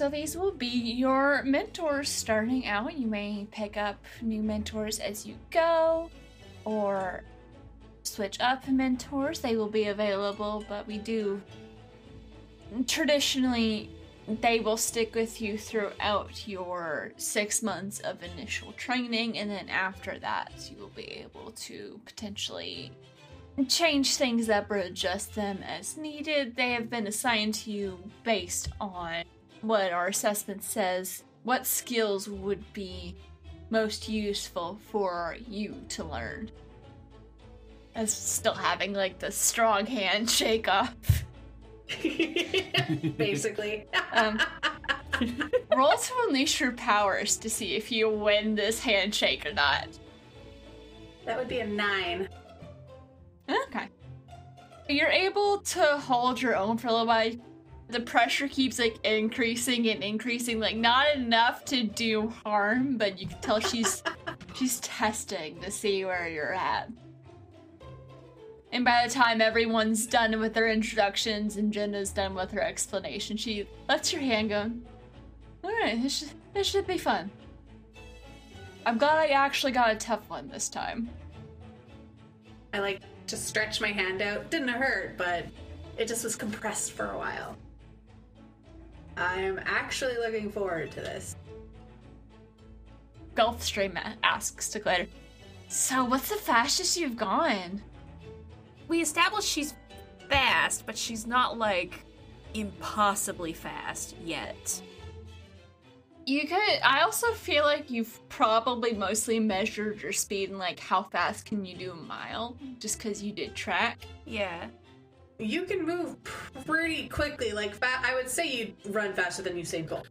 So these will be your mentors starting out. You may pick up new mentors as you go, or switch up mentors. They will be available, but we do traditionally they will stick with you throughout your six months of initial training, and then after that, you will be able to potentially change things up or adjust them as needed. They have been assigned to you based on what our assessment says, what skills would be most useful for you to learn. As still having like the strong handshake off. Basically. Um, roll to unleash your powers to see if you win this handshake or not. That would be a nine. Okay. You're able to hold your own for a little while. The pressure keeps like increasing and increasing, like not enough to do harm, but you can tell she's she's testing to see where you're at. And by the time everyone's done with their introductions and Jenna's done with her explanation, she lets your hand go. Alright, this should, this should be fun. I'm glad I actually got a tough one this time. I like to stretch my hand out. Didn't hurt, but it just was compressed for a while. I'm actually looking forward to this. Gulf Stream a- asks to Glider. So, what's the fastest you've gone? We established she's fast, but she's not like impossibly fast yet. You could. I also feel like you've probably mostly measured your speed and like how fast can you do a mile, just because you did track. Yeah. You can move pretty quickly. Like fa- I would say you run faster than Usain Bolt.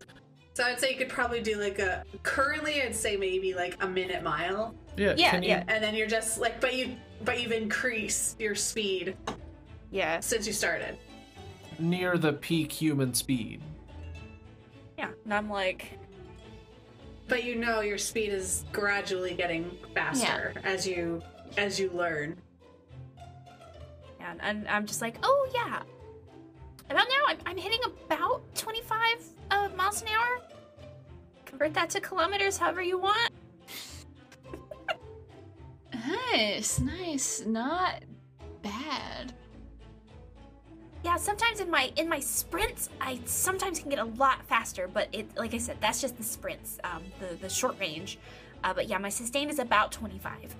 So I'd say you could probably do like a currently I'd say maybe like a minute mile, Yeah, Yeah, can you, yeah. and then you're just like but you but you've increased your speed Yeah. since you started. near the peak human speed. Yeah. And I'm like, But you know your speed is gradually getting faster as you as you learn. And, and I'm just like, oh yeah. About now, I'm, I'm hitting about 25 uh, miles an hour. Convert that to kilometers, however you want. Nice, nice, not bad. Yeah, sometimes in my in my sprints, I sometimes can get a lot faster, but it like I said, that's just the sprints, um, the the short range. Uh, but yeah, my sustain is about 25.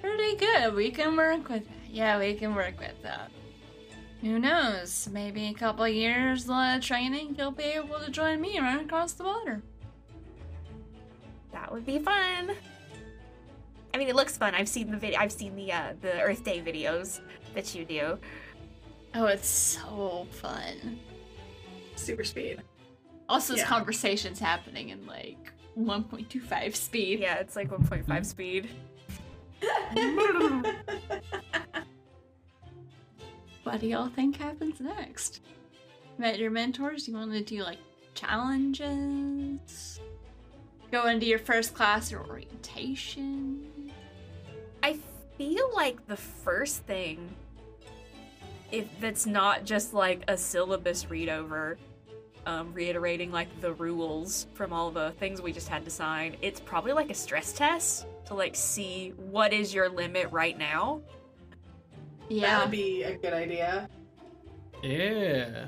Pretty good. We can work with. Yeah, we can work with that. Who knows? Maybe a couple years of training, you'll be able to join me right across the border. That would be fun. I mean, it looks fun. I've seen the video. I've seen the uh, the Earth Day videos that you do. Oh, it's so fun. Super speed. Also, this Yeah. conversation's happening in like 1.25 speed. Yeah, it's like 1.5 speed. What do y'all think happens next? Met your mentors? You want to do like challenges? Go into your first class or orientation? I feel like the first thing, if it's not just like a syllabus read over, um, reiterating like the rules from all the things we just had to sign, it's probably like a stress test to like see what is your limit right now. That Yeah. would be a good idea. Yeah.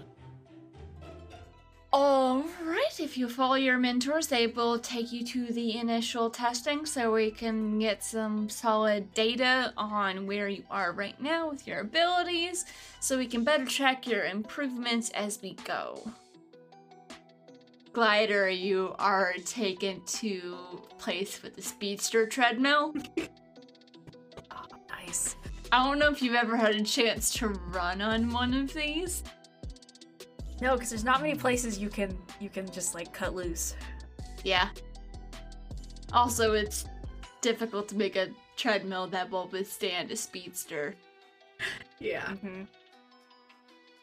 Alright, if you follow your mentors, they will take you to the initial testing so we can get some solid data on where you are right now with your abilities, so we can better track your improvements as we go. Glider, you are taken to place with the speedster treadmill. Nice. I don't know if you've ever had a chance to run on one of these. No, because there's not many places you can you can just like cut loose. Yeah. Also, it's difficult to make a treadmill that will withstand a speedster. Yeah. Mm-hmm.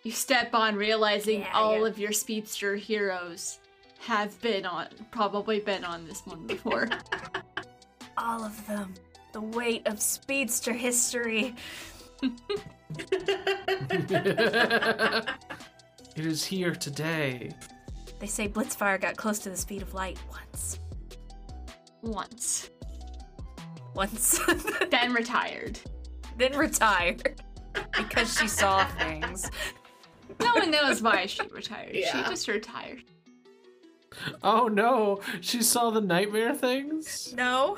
You step on realizing Yeah, all yeah. of your speedster heroes have been on, probably been on this one before. All of them. The weight of speedster history. it is here today. They say Blitzfire got close to the speed of light once. Once. Once. Then retired. then retired. Because she saw things. No one knows why she retired. She just retired. Oh no, she saw the nightmare things? No.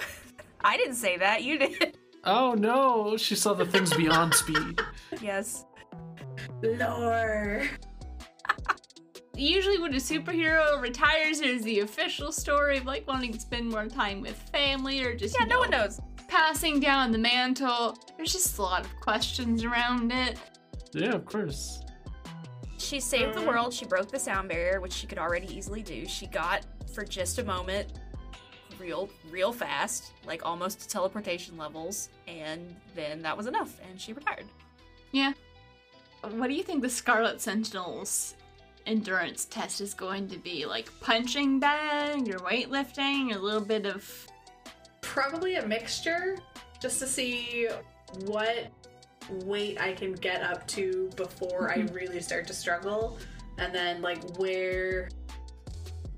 I didn't say that. You did. Oh no, she saw the things beyond speed. Yes. Lore. Usually, when a superhero retires, there's the official story of like wanting to spend more time with family or just Yeah, you no one knows. passing down the mantle. There's just a lot of questions around it. Yeah, of course. She saved the uh. world. She broke the sound barrier, which she could already easily do. She got, for just a moment, real, real fast, like almost to teleportation levels, and then that was enough, and she retired. Yeah. What do you think the Scarlet Sentinel's endurance test is going to be? Like punching bag or weightlifting, a little bit of. Probably a mixture, just to see what weight I can get up to before I mm-hmm. really start to struggle, and then like where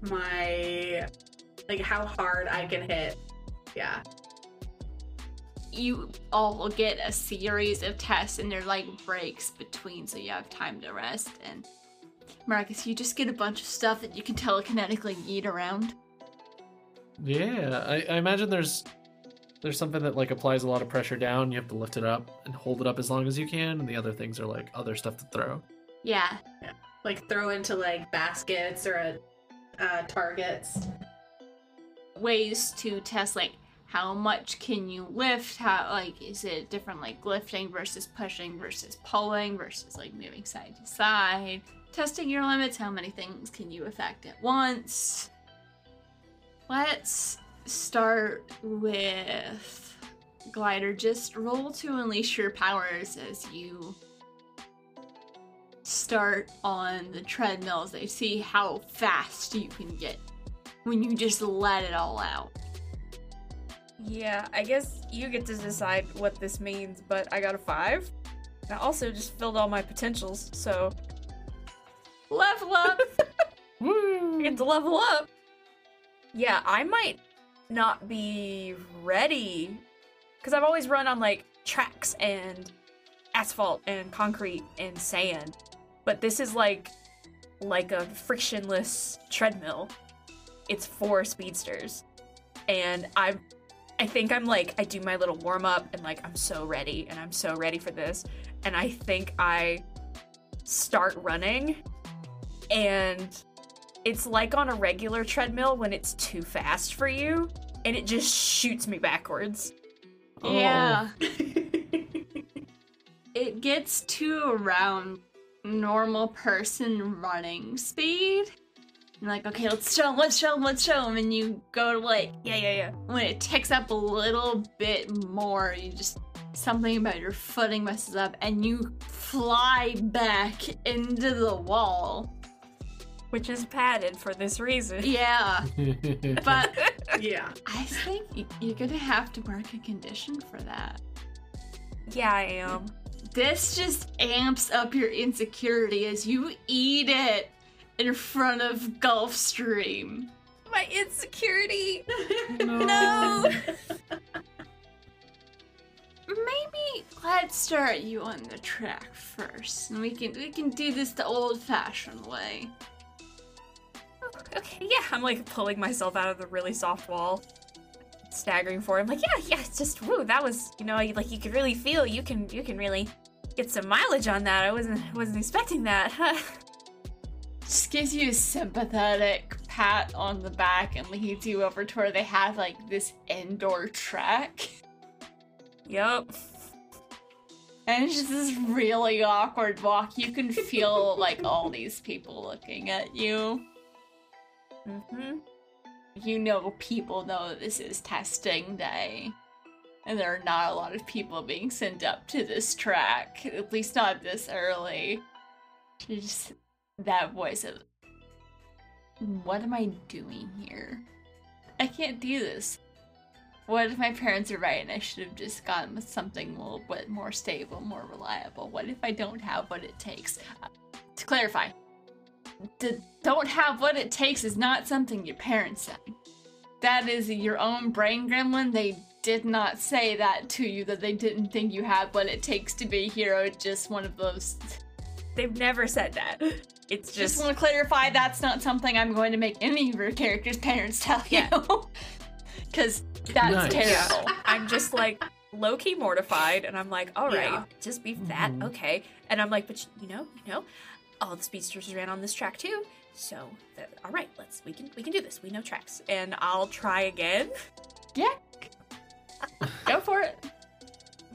my like how hard I can hit. Yeah. You all get a series of tests and they're like breaks between so you have time to rest. And Marcus, you just get a bunch of stuff that you can telekinetically eat around. Yeah, I, I imagine there's there's something that like applies a lot of pressure down. You have to lift it up and hold it up as long as you can, and the other things are like other stuff to throw. Yeah. yeah. Like throw into like baskets or uh, uh, targets. Ways to test like how much can you lift? How like is it different like lifting versus pushing versus pulling versus like moving side to side? Testing your limits how many things can you affect at once? Let's start with glider. Just roll to unleash your powers as you start on the treadmills. They see how fast you can get when you just let it all out. Yeah, I guess you get to decide what this means, but I got a five. I also just filled all my potentials, so Level up! Woo! I get to level up. Yeah, I might not be ready because I've always run on like tracks and asphalt and concrete and sand, but this is like like a frictionless treadmill. It's for speedsters, and I I think I'm like I do my little warm up and like I'm so ready and I'm so ready for this, and I think I start running and it's like on a regular treadmill when it's too fast for you and it just shoots me backwards. Oh. Yeah. it gets to around normal person running speed. You're like, okay, let's show 'em, let's show 'em, let's show 'em. And you go to like, Yeah, yeah, yeah. when it ticks up a little bit more, you just, something about your footing messes up and you fly back into the wall. Which is padded for this reason. Yeah. But Yeah. I think you're gonna have to mark a condition for that. Yeah, I am. This just amps up your insecurity as you eat it in front of Gulf Stream. My insecurity. no. Maybe let's start you on the track first, and we can we can do this the old-fashioned way. Okay, yeah, I'm like pulling myself out of the really soft wall, staggering forward. I'm like, yeah, yeah, it's just woo. That was, you know, like you could really feel. You can, you can really get some mileage on that. I wasn't, wasn't expecting that. Just gives you a sympathetic pat on the back and leads you over to where they have like this indoor track. Yep. And it's just this really awkward walk. You can feel like all these people looking at you. Mm-hmm. You know, people know this is testing day. And there are not a lot of people being sent up to this track, at least not this early. Just that voice of, What am I doing here? I can't do this. What if my parents are right and I should have just gone with something a little bit more stable, more reliable? What if I don't have what it takes? Uh, to clarify, the don't have what it takes is not something your parents said. That is your own brain gremlin. They did not say that to you, that they didn't think you had what it takes to be a hero. It's just one of those. They've never said that. It's Just just want to clarify that's not something I'm going to make any of your characters' parents tell you. Because that's Nice. terrible. I'm just like low key mortified, and I'm like, all right, Yeah. just be that Mhm. okay. And I'm like, but you know, you know, all the speedsters ran on this track too. So, that, all right, let's we can we can do this. We know tracks, and I'll try again. Yeah. Go for it.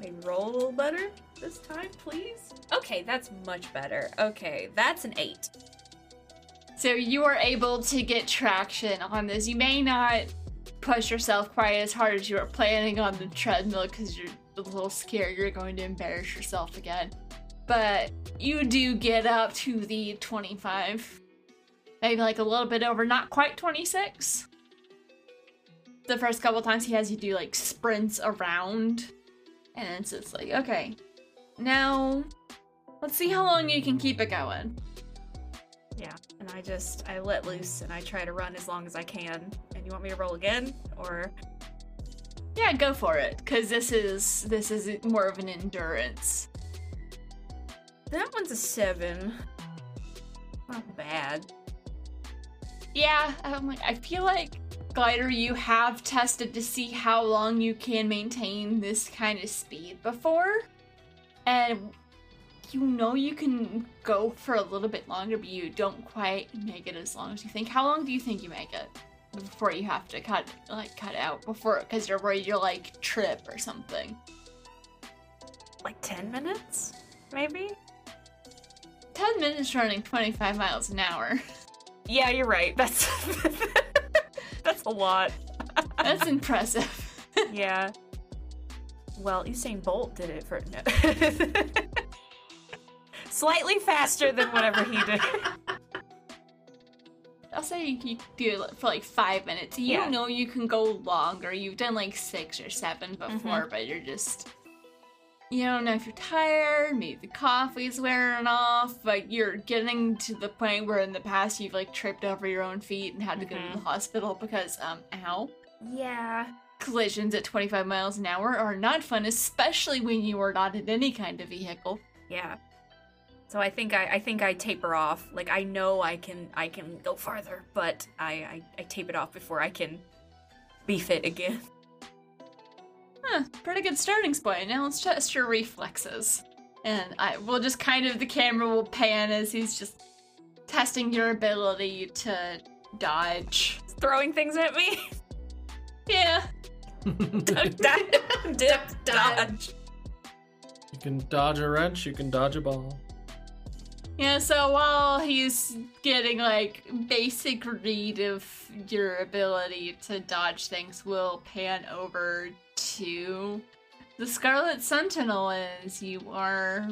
Maybe roll a little better this time, please. Okay, that's much better. Okay, that's an eight. So you are able to get traction on this. You may not push yourself quite as hard as you were planning on the treadmill because you're a little scared you're going to embarrass yourself again. But you do get up to the 25. Maybe like a little bit over, not quite 26. The first couple times he has you do like sprints around. And so it's just like, okay, now let's see how long you can keep it going. Yeah, and I just I let loose and I try to run as long as I can. And you want me to roll again, or Yeah, go for it, because this is this is more of an endurance. that one's a seven. Not bad. Yeah, I'm like, I feel like glider, you have tested to see how long you can maintain this kind of speed before, and you know you can go for a little bit longer, but you don't quite make it as long as you think. How long do you think you make it before you have to cut like cut out before because you're worried you'll like trip or something? Like ten minutes, maybe. Ten minutes running 25 miles an hour. Yeah, you're right. That's that's a lot. That's impressive. yeah. Well, Usain Bolt did it for no. slightly faster than whatever he did. I'll say you do it for like five minutes. You Yeah. know you can go longer. You've done like six or seven before, mm-hmm. but you're just you don't know if you're tired. Maybe the coffee's wearing off, but you're getting to the point where in the past you've like tripped over your own feet and had to go to the hospital because um ow. Yeah. Collisions at 25 miles an hour are not fun, especially when you are not in any kind of vehicle. Yeah. So I think I, I think I taper off. Like I know I can I can go farther, but I, I, I tape it off before I can be fit again. Huh, pretty good starting point. Now let's test your reflexes. And I will just kind of the camera will pan as he's just testing your ability to dodge. Throwing things at me. Yeah. Duck, dip, dip, dodge. You can dodge a wrench, you can dodge a ball. Yeah, so while he's getting like basic read of your ability to dodge things, we'll pan over to the Scarlet Sentinel as you are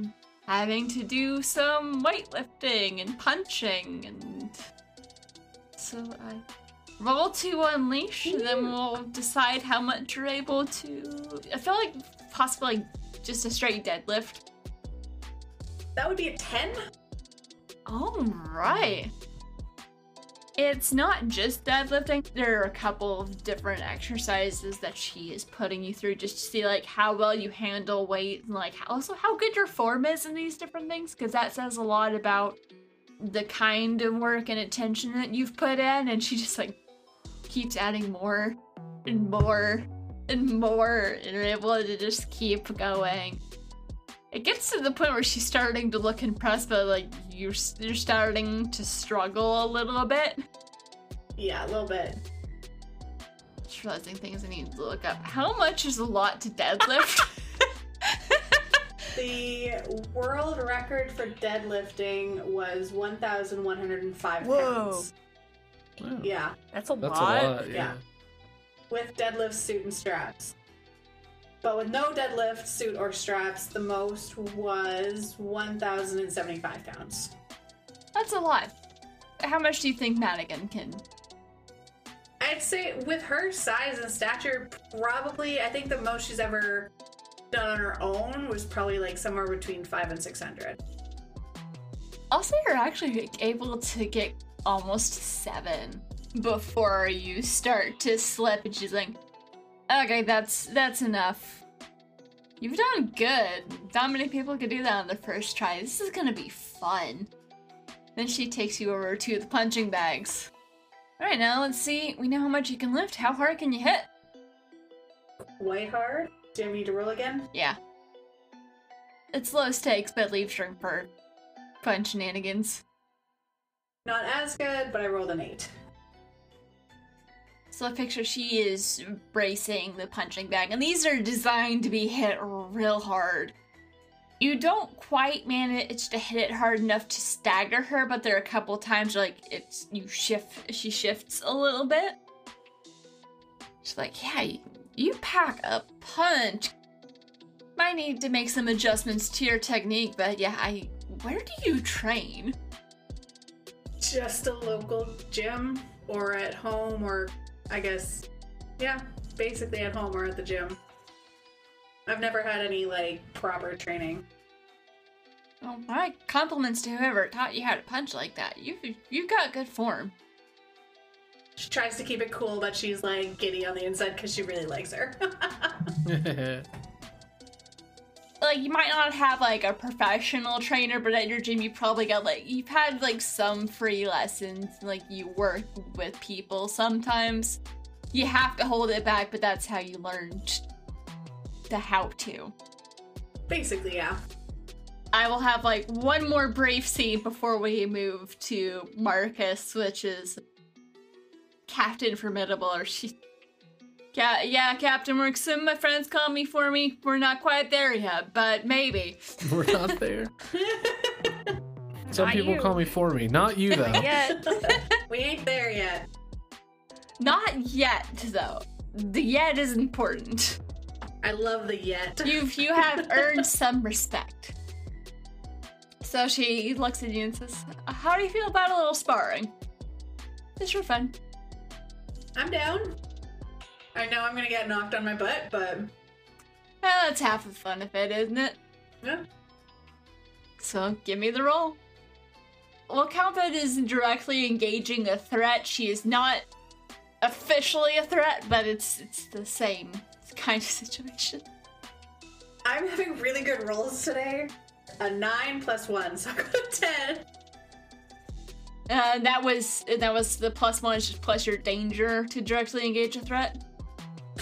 having to do some weightlifting and punching and so I roll to unleash and then we'll decide how much you're able to I feel like possibly like, just a straight deadlift. That would be a 10? All right. It's not just deadlifting. There are a couple of different exercises that she is putting you through just to see like how well you handle weight and like also how good your form is in these different things because that says a lot about the kind of work and attention that you've put in and she just like keeps adding more and more and more and you're able to just keep going. It gets to the point where she's starting to look impressed, but like you're you're starting to struggle a little bit. Yeah, a little bit. Just realizing things I need to look up. How much is a lot to deadlift? The world record for deadlifting was 1,105 pounds. Wow. Yeah, That's a That's lot. a lot, yeah. Yeah. with deadlift suit and straps. But with no deadlift suit or straps, the most was 1,075 pounds. That's a lot. How much do you think Madigan can? I'd say with her size and stature, probably, I think the most she's ever done on her own was probably like somewhere between five and 600. Also, you're actually able to get almost seven before you start to slip, and she's like, "Okay, that's that's enough. You've done good. Not many people could do that on the first try. This is gonna be fun." Then she takes you over to the punching bags. All right, now let's see. We know how much you can lift. How hard can you hit? Quite hard. Do you need to roll again? Yeah. It's low stakes, but leaves room for fun shenanigans. Not as good, but I rolled an eight. So the picture she is bracing the punching bag, and these are designed to be hit real hard. You don't quite manage to hit it hard enough to stagger her, but there are a couple times like it's you shift she shifts a little bit. She's like, yeah, you, you pack a punch. Might need to make some adjustments to your technique, but yeah, I where do you train? Just a local gym or at home or I guess yeah, basically at home or at the gym. I've never had any like proper training. Well, my compliments to whoever taught you how to punch like that. You've you've got good form. She tries to keep it cool, but she's like giddy on the inside because she really likes her. Like you might not have like a professional trainer, but at your gym you probably got like you've had like some free lessons. Like you work with people sometimes. You have to hold it back, but that's how you learned the how to. Basically, yeah. I will have like one more brief scene before we move to Marcus, which is Captain Formidable, or she. Yeah, yeah, Captain Works. Some of my friends call me for me. We're not quite there yet, but maybe. We're not there. Some Not people you. call me for me, not you though. Yeah. We ain't there yet. Not yet, though. The yet is important. I love the yet. You've you have earned some respect. So she looks at you and says, "How do you feel about a little sparring? Just for fun." I'm down. I know I'm gonna get knocked on my butt, but Well, that's half the fun of it, isn't it? yeah. So give me the roll. Well, Comfort is directly engaging a threat. She is not officially a threat, but it's it's the same kind of situation. I'm having really good rolls today. A nine plus one, so I got a ten. Uh, that was that was the plus one is just plus your danger to directly engage a threat.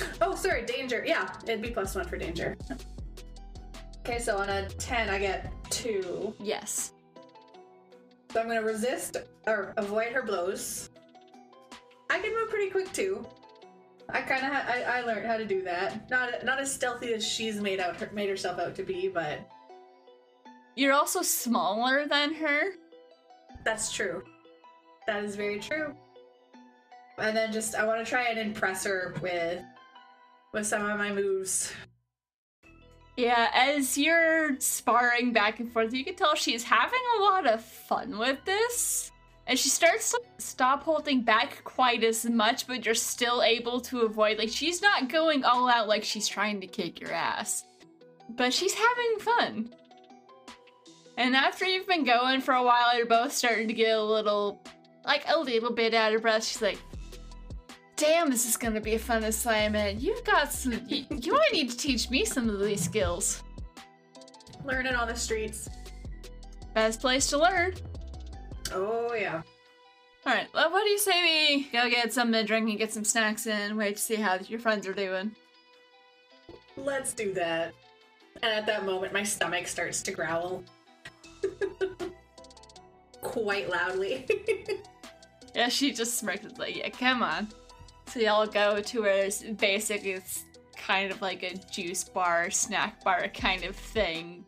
Oh, sorry, danger. Yeah, it'd be plus one for danger. Okay, so on a ten, I get two. Yes. So I'm gonna resist or avoid her blows. I can move pretty quick too. I kind of ha- I, I learned how to do that. Not not as stealthy as she's made out her, made herself out to be, but You're also smaller than her. that's true. That is very true. And then just I want to try and impress her with with some of my moves. Yeah, as you're sparring back and forth, you can tell she's having a lot of fun with this. And she starts to stop holding back quite as much, but you're still able to avoid. Like, she's not going all out like she's trying to kick your ass. But she's having fun. And after you've been going for a while, you're both starting to get a little, like, a little bit out of breath. She's like, Damn, this is gonna be a fun assignment. You've got some. You, you might need to teach me some of these skills. Learning on the streets. Best place to learn. Oh yeah. Alright, well, what do you say we go get something to drink and get some snacks in, wait to see how your friends are doing? Let's do that. And at that moment, my stomach starts to growl. Quite loudly. Yeah, she just is like, yeah, come on. So y'all go to where it's basically it's kind of like a juice bar, snack bar kind of thing.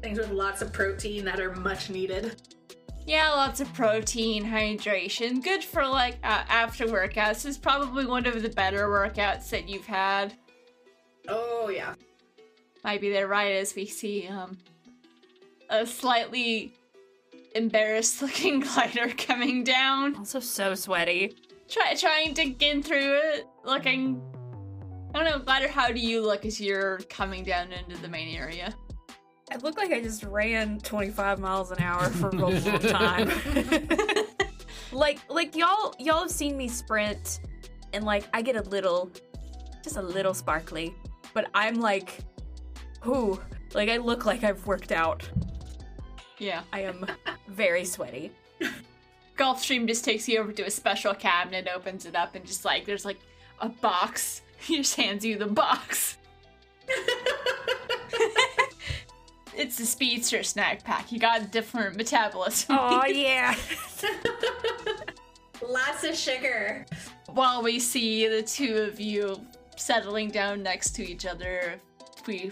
Things with lots of protein that are much needed. Yeah, lots of protein, hydration. Good for like uh, after workouts. This is probably one of the better workouts that you've had. Oh yeah. might be there right as we see um a slightly embarrassed looking glider coming down Also so sweaty. Try trying to get through it looking i don't know glider how do you look as you're coming down into the main area I look like I just ran 25 miles an hour for a long time. like like y'all y'all have seen me sprint and like I get a little just a little sparkly, but I'm like whoo, like I look like I've worked out. Yeah. I am very sweaty. Gulf Stream just takes you over to a special cabinet, opens it up, and just like there's like a box. He just hands you the box. it's the speedster snack pack. You got a different metabolism. Oh yeah. Lots of sugar. While we see the two of you settling down next to each other, we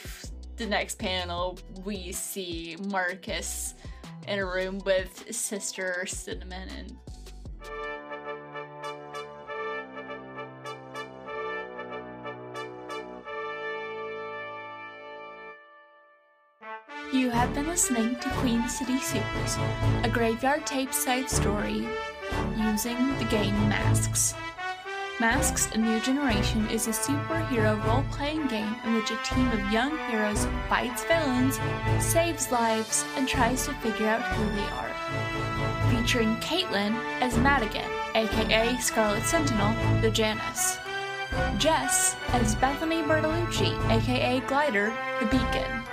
the next panel we see Marcus in a room with sister Cinnamon and You have been listening to Queen City Supers, a graveyard tape side story using the game Masks. Masks A New Generation is a superhero role playing game in which a team of young heroes fights villains, saves lives, and tries to figure out who they are. Featuring Caitlin as Madigan, aka Scarlet Sentinel, the Janus. Jess as Bethany Bertolucci, aka Glider, the Beacon.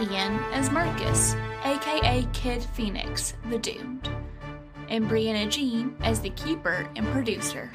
Ian as Marcus, aka Kid Phoenix, the Doomed. And Brianna Jean as the Keeper and Producer.